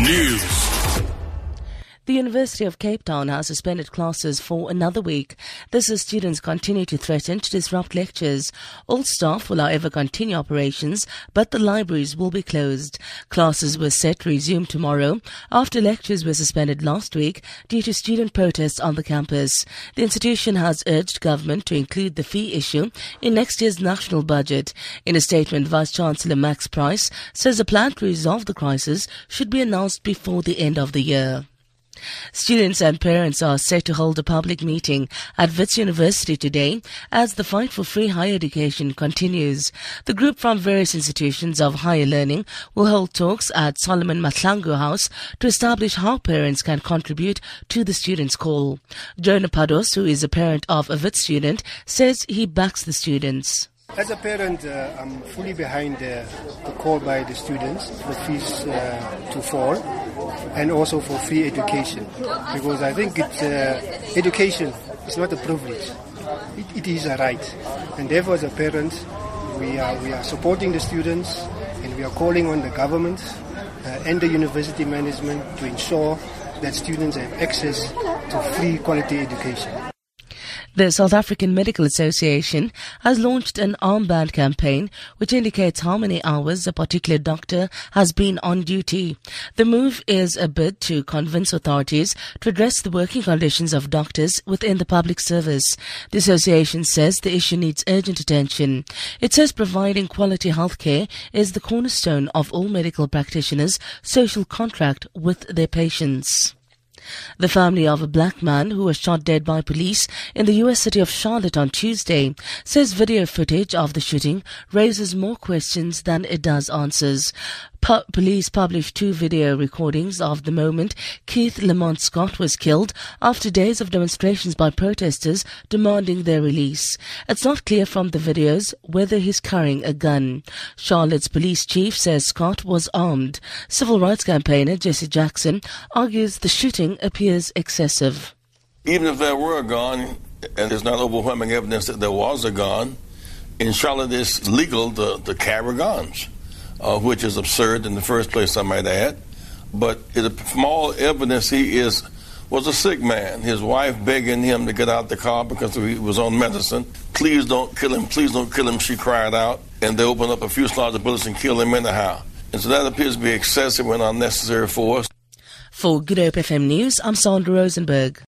News. The University of Cape Town has suspended classes for another week. This as students continue to threaten to disrupt lectures. All staff will however continue operations, but the libraries will be closed. Classes were set to resume tomorrow after lectures were suspended last week due to student protests on the campus. The institution has urged government to include the fee issue in next year's national budget. In a statement, Vice Chancellor Max Price says a plan to resolve the crisis should be announced before the end of the year. Students and parents are set to hold a public meeting at Wits University today as the fight for free higher education continues. The group from various institutions of higher learning will hold talks at Solomon Mahlangu House to establish how parents can contribute to the students' call. Jonah Pados, who is a parent of a Wits student, says he backs the students. As a parent, uh, I'm fully behind uh, the call by the students for fees uh, to fall and also for free education because I think it's, uh, education is not a privilege, it, it is a right. And therefore, as a parent, we are, we are supporting the students and we are calling on the government uh, and the university management to ensure that students have access to free quality education. The South African Medical Association has launched an armband campaign which indicates how many hours a particular doctor has been on duty. The move is a bid to convince authorities to address the working conditions of doctors within the public service. The association says the issue needs urgent attention. It says providing quality health care is the cornerstone of all medical practitioners' social contract with their patients. The family of a black man who was shot dead by police in the U.S. city of Charlotte on Tuesday says video footage of the shooting raises more questions than it does answers. Pu- police published two video recordings of the moment Keith Lamont Scott was killed after days of demonstrations by protesters demanding their release. It's not clear from the videos whether he's carrying a gun. Charlotte's police chief says Scott was armed. Civil rights campaigner Jesse Jackson argues the shooting appears excessive. Even if there were a gun, and there's not overwhelming evidence that there was a gun, in Charlotte it's legal to, to carry guns uh, which is absurd in the first place, I might add. But it, from all evidence, he is was a sick man. His wife begging him to get out the car because he was on medicine. Please don't kill him. Please don't kill him. She cried out, and they opened up a few slots of bullets and killed him anyhow. And so that appears to be excessive and unnecessary force. For Good Hope FM News, I'm Sandra Rosenberg.